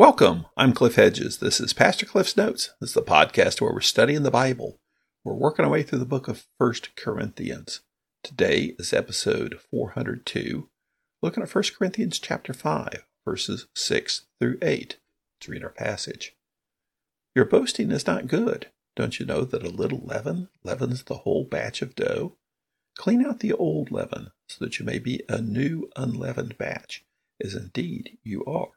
Welcome. I'm Cliff Hedges. This is Pastor Cliff's Notes. This is the podcast where we're studying the Bible. We're working our way through the book of First Corinthians. Today is episode 402, looking at 1 Corinthians chapter 5, verses 6 through 8. Let's read our passage. Your boasting is not good. Don't you know that a little leaven leavens the whole batch of dough? Clean out the old leaven, so that you may be a new unleavened batch, as indeed you are.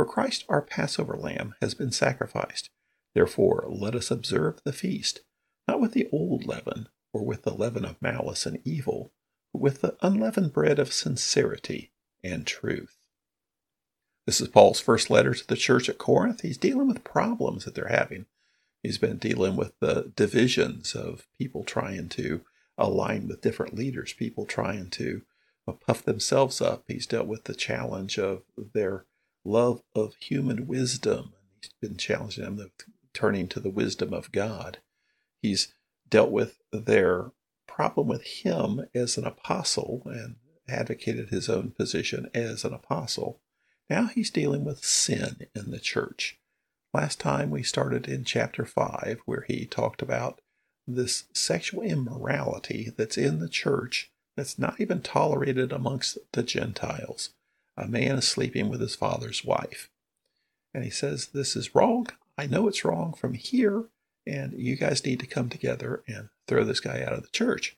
For Christ our Passover lamb has been sacrificed. Therefore let us observe the feast, not with the old leaven, or with the leaven of malice and evil, but with the unleavened bread of sincerity and truth. This is Paul's first letter to the church at Corinth. He's dealing with problems that they're having. He's been dealing with the divisions of people trying to align with different leaders, people trying to puff themselves up. He's dealt with the challenge of their love of human wisdom. He's been challenging them turning to the wisdom of God. He's dealt with their problem with him as an apostle and advocated his own position as an apostle. Now he's dealing with sin in the church. Last time we started in chapter 5, where he talked about this sexual immorality that's in the church that's not even tolerated amongst the Gentiles. A man is sleeping with his father's wife. And he says, This is wrong. I know it's wrong from here, and you guys need to come together and throw this guy out of the church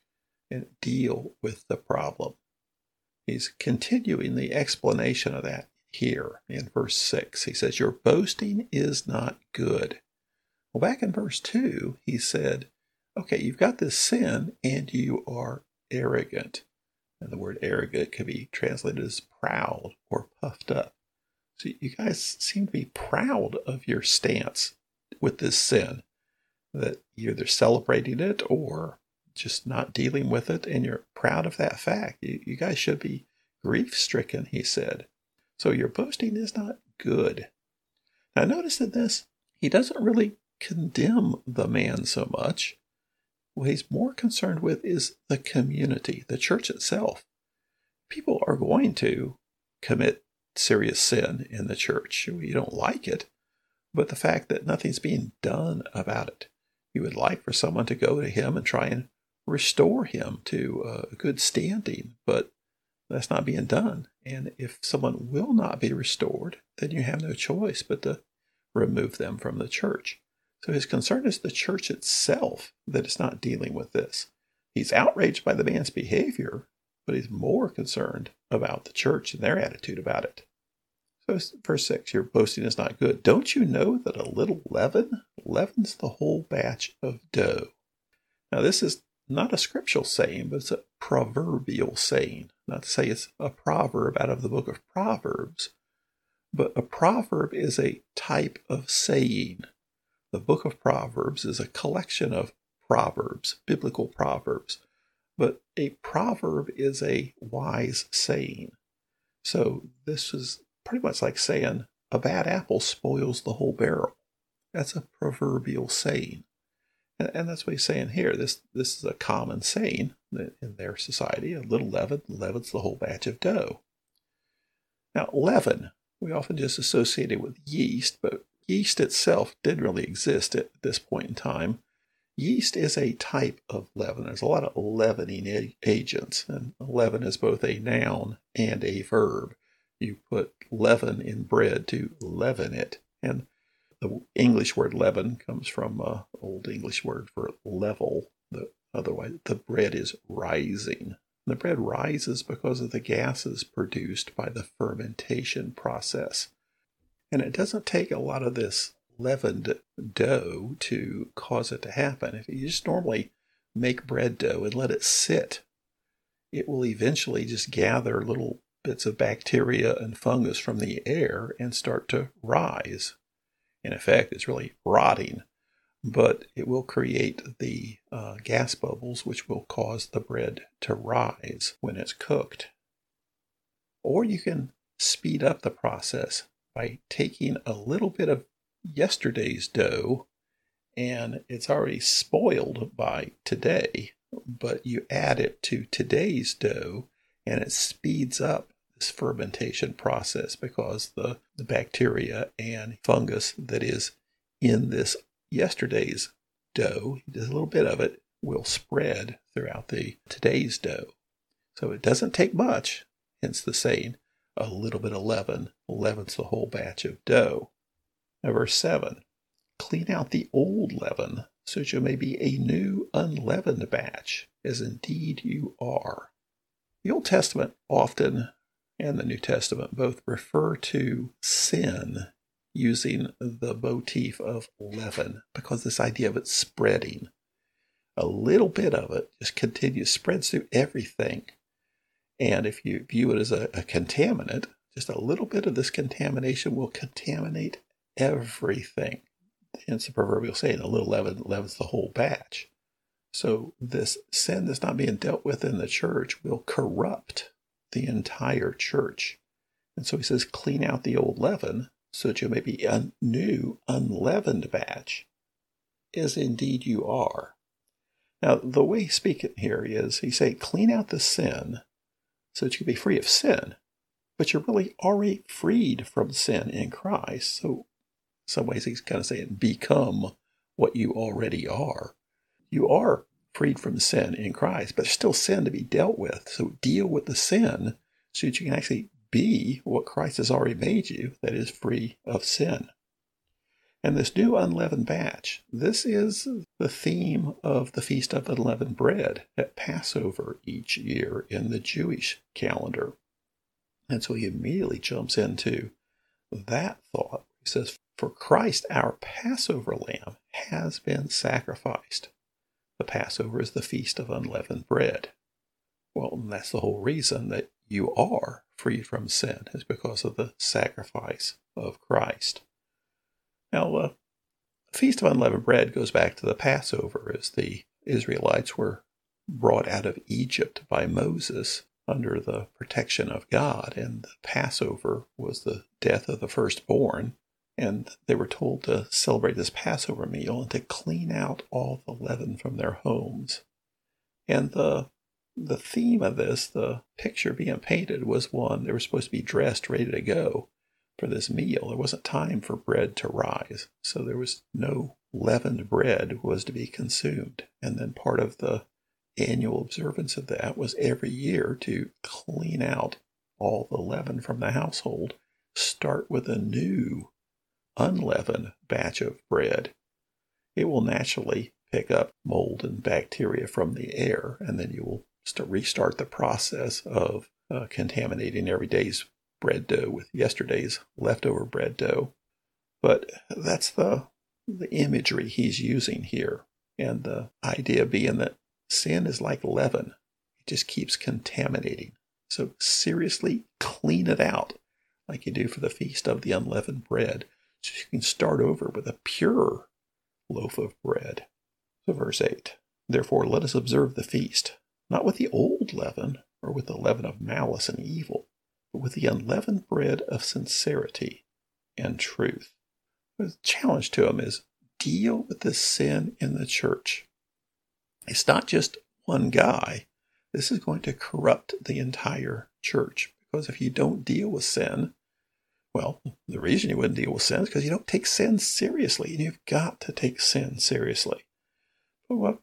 and deal with the problem. He's continuing the explanation of that here in verse 6. He says, Your boasting is not good. Well, back in verse 2, he said, okay, you've got this sin and you are arrogant. And the word arrogant can be translated as proud or puffed up. So you guys seem to be proud of your stance with this sin, that you're either celebrating it or just not dealing with it, and you're proud of that fact. You, you guys should be grief stricken, he said. So your boasting is not good. Now, notice that this, he doesn't really condemn the man so much what he's more concerned with is the community, the church itself. People are going to commit serious sin in the church. You don't like it, but the fact that nothing's being done about it. You would like for someone to go to him and try and restore him to a good standing, but that's not being done. And if someone will not be restored, then you have no choice but to remove them from the church. So his concern is the church itself that is not dealing with this. He's outraged by the man's behavior, but he's more concerned about the church and their attitude about it. So, verse 6 your boasting is not good. Don't you know that a little leaven leavens the whole batch of dough? Now, this is not a scriptural saying, but it's a proverbial saying. Not to say it's a proverb out of the book of Proverbs, but a proverb is a type of saying the book of Proverbs is a collection of proverbs, biblical proverbs, but a proverb is a wise saying. So this is pretty much like saying a bad apple spoils the whole barrel. That's a proverbial saying. And, and that's what he's saying here. This this is a common saying in their society. A little leaven leavens the whole batch of dough. Now, leaven, we often just associate it with yeast, but yeast itself didn't really exist at this point in time. Yeast is a type of leaven. There's a lot of leavening agents, and leaven is both a noun and a verb. You put leaven in bread to leaven it. And the English word leaven comes from an old English word for level. The, otherwise, the bread is rising. The bread rises because of the gases produced by the fermentation process. And it doesn't take a lot of this leavened dough to cause it to happen. If you just normally make bread dough and let it sit, it will eventually just gather little bits of bacteria and fungus from the air and start to rise. In effect, it's really rotting, but it will create the uh, gas bubbles, which will cause the bread to rise when it's cooked. Or you can speed up the process by taking a little bit of yesterday's dough and it's already spoiled by today, but you add it to today's dough and it speeds up this fermentation process because the, the bacteria and fungus that is in this yesterday's dough, just a little bit of it, will spread throughout the today's dough. So it doesn't take much, hence the saying, a little bit of leaven leavens the whole batch of dough. Now, verse 7 Clean out the old leaven, so that you may be a new unleavened batch, as indeed you are. The Old Testament often and the New Testament both refer to sin using the motif of leaven because this idea of it spreading. A little bit of it just continues, spreads through everything. And if you view it as a, a contaminant, just a little bit of this contamination will contaminate everything. Hence the proverbial saying, a little leaven leavens the whole batch. So this sin that's not being dealt with in the church will corrupt the entire church. And so he says, clean out the old leaven so that you may be a new unleavened batch, as indeed you are. Now, the way he's speaking here is he's saying, clean out the sin so that you can be free of sin. But you're really already freed from sin in Christ. So, some ways, he's kind of saying, become what you already are. You are freed from sin in Christ, but there's still sin to be dealt with. So, deal with the sin so that you can actually be what Christ has already made you, that is free of sin. And this new unleavened batch, this is the theme of the Feast of Unleavened Bread at Passover each year in the Jewish calendar. And so he immediately jumps into that thought. He says, For Christ, our Passover lamb, has been sacrificed. The Passover is the Feast of Unleavened Bread. Well, that's the whole reason that you are free from sin, is because of the sacrifice of Christ. Now, the uh, Feast of Unleavened Bread goes back to the Passover as the Israelites were brought out of Egypt by Moses under the protection of God, and the Passover was the death of the firstborn. And they were told to celebrate this Passover meal and to clean out all the leaven from their homes. And the the theme of this, the picture being painted, was one they were supposed to be dressed, ready to go for this meal. There wasn't time for bread to rise, so there was no leavened bread was to be consumed. And then part of the annual observance of that was every year to clean out all the leaven from the household, start with a new unleavened batch of bread. It will naturally pick up mold and bacteria from the air, and then you will restart the process of uh, contaminating every day's bread dough with yesterday's leftover bread dough. But that's the, the imagery he's using here. And the idea being that sin is like leaven, it just keeps contaminating. So seriously clean it out like you do for the feast of the unleavened bread, so you can start over with a pure loaf of bread. So, verse 8 Therefore, let us observe the feast, not with the old leaven, or with the leaven of malice and evil, but with the unleavened bread of sincerity and truth. The challenge to him is deal with the sin in the church. It's not just one guy. This is going to corrupt the entire church because if you don't deal with sin, well, the reason you wouldn't deal with sin is because you don't take sin seriously, and you've got to take sin seriously. But what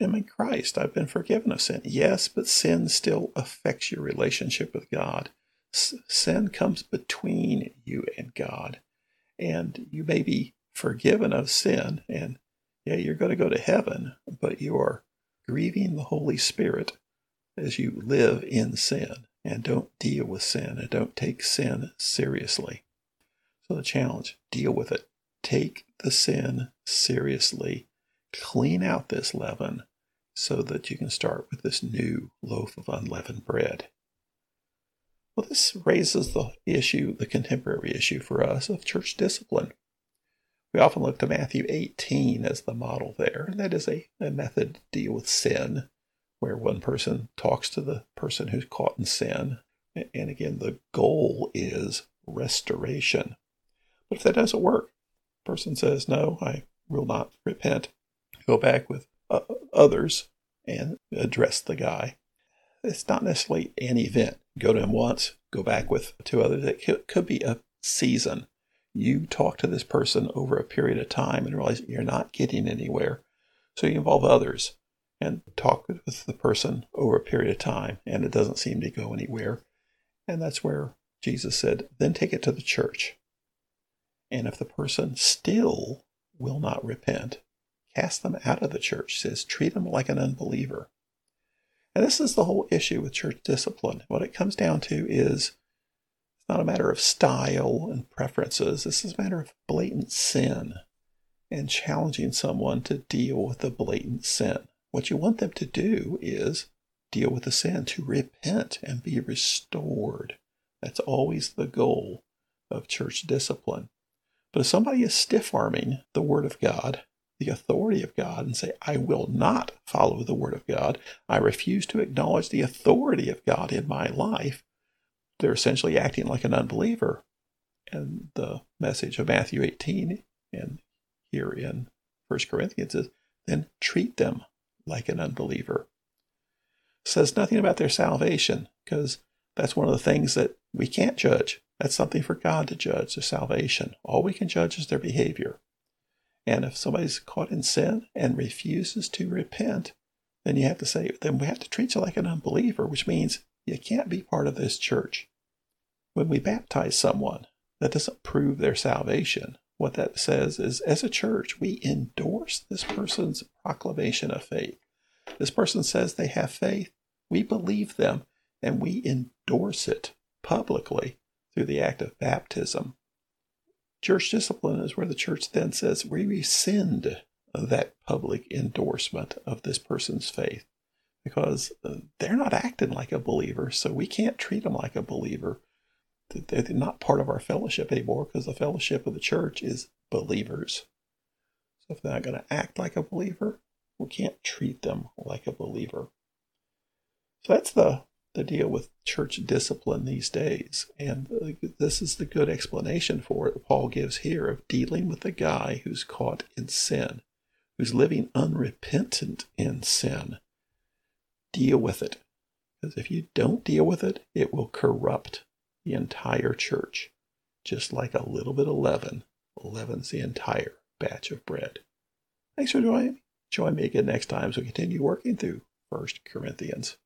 am in Christ? I've been forgiven of sin. Yes, but sin still affects your relationship with God sin comes between you and God. And you may be forgiven of sin, and yeah, you're going to go to heaven, but you are grieving the Holy Spirit as you live in sin and don't deal with sin and don't take sin seriously. So, the challenge deal with it. Take the sin seriously. Clean out this leaven so that you can start with this new loaf of unleavened bread. Well, this raises the issue, the contemporary issue for us of church discipline. We often look to Matthew 18 as the model there, and that is a, a method to deal with sin, where one person talks to the person who's caught in sin. And again, the goal is restoration. But if that doesn't work, the person says, No, I will not repent, go back with uh, others and address the guy. It's not necessarily an event go to him once, go back with two others. It could be a season. You talk to this person over a period of time and realize you're not getting anywhere. So you involve others and talk with the person over a period of time, and it doesn't seem to go anywhere. And that's where Jesus said, then take it to the church. And if the person still will not repent, cast them out of the church. He says, treat them like an unbeliever. And this is the whole issue with church discipline. What it comes down to is it's not a matter of style and preferences. This is a matter of blatant sin and challenging someone to deal with the blatant sin. What you want them to do is deal with the sin, to repent and be restored. That's always the goal of church discipline. But if somebody is stiff arming the Word of God, the authority of God, and say, I will not follow the Word of God, I refuse to acknowledge the authority of God in my life, they're essentially acting like an unbeliever. And the message of Matthew 18 and here in 1 Corinthians is then treat them like an unbeliever. Says nothing about their salvation because that's one of the things that we can't judge. That's something for God to judge, their salvation. All we can judge is their behavior. And if somebody's caught in sin and refuses to repent, then you have to say, then we have to treat you like an unbeliever, which means you can't be part of this church. When we baptize someone, that doesn't prove their salvation. What that says is, as a church, we endorse this person's proclamation of faith. This person says they have faith. We believe them and we endorse it publicly through the act of baptism. Church discipline is where the church then says we rescind that public endorsement of this person's faith because uh, they're not acting like a believer, so we can't treat them like a believer they're not part of our fellowship anymore because the fellowship of the church is believers. So if they're not going to act like a believer, we can't treat them like a believer. So that's the, the deal with church discipline these days. And this is the good explanation for it that Paul gives here of dealing with a guy who's caught in sin, who's living unrepentant in sin. Deal with it. Because if you don't deal with it, it will corrupt the entire church, just like a little bit of leaven leavens the entire batch of bread. Thanks for joining me. Join me again next time as we continue working through First Corinthians.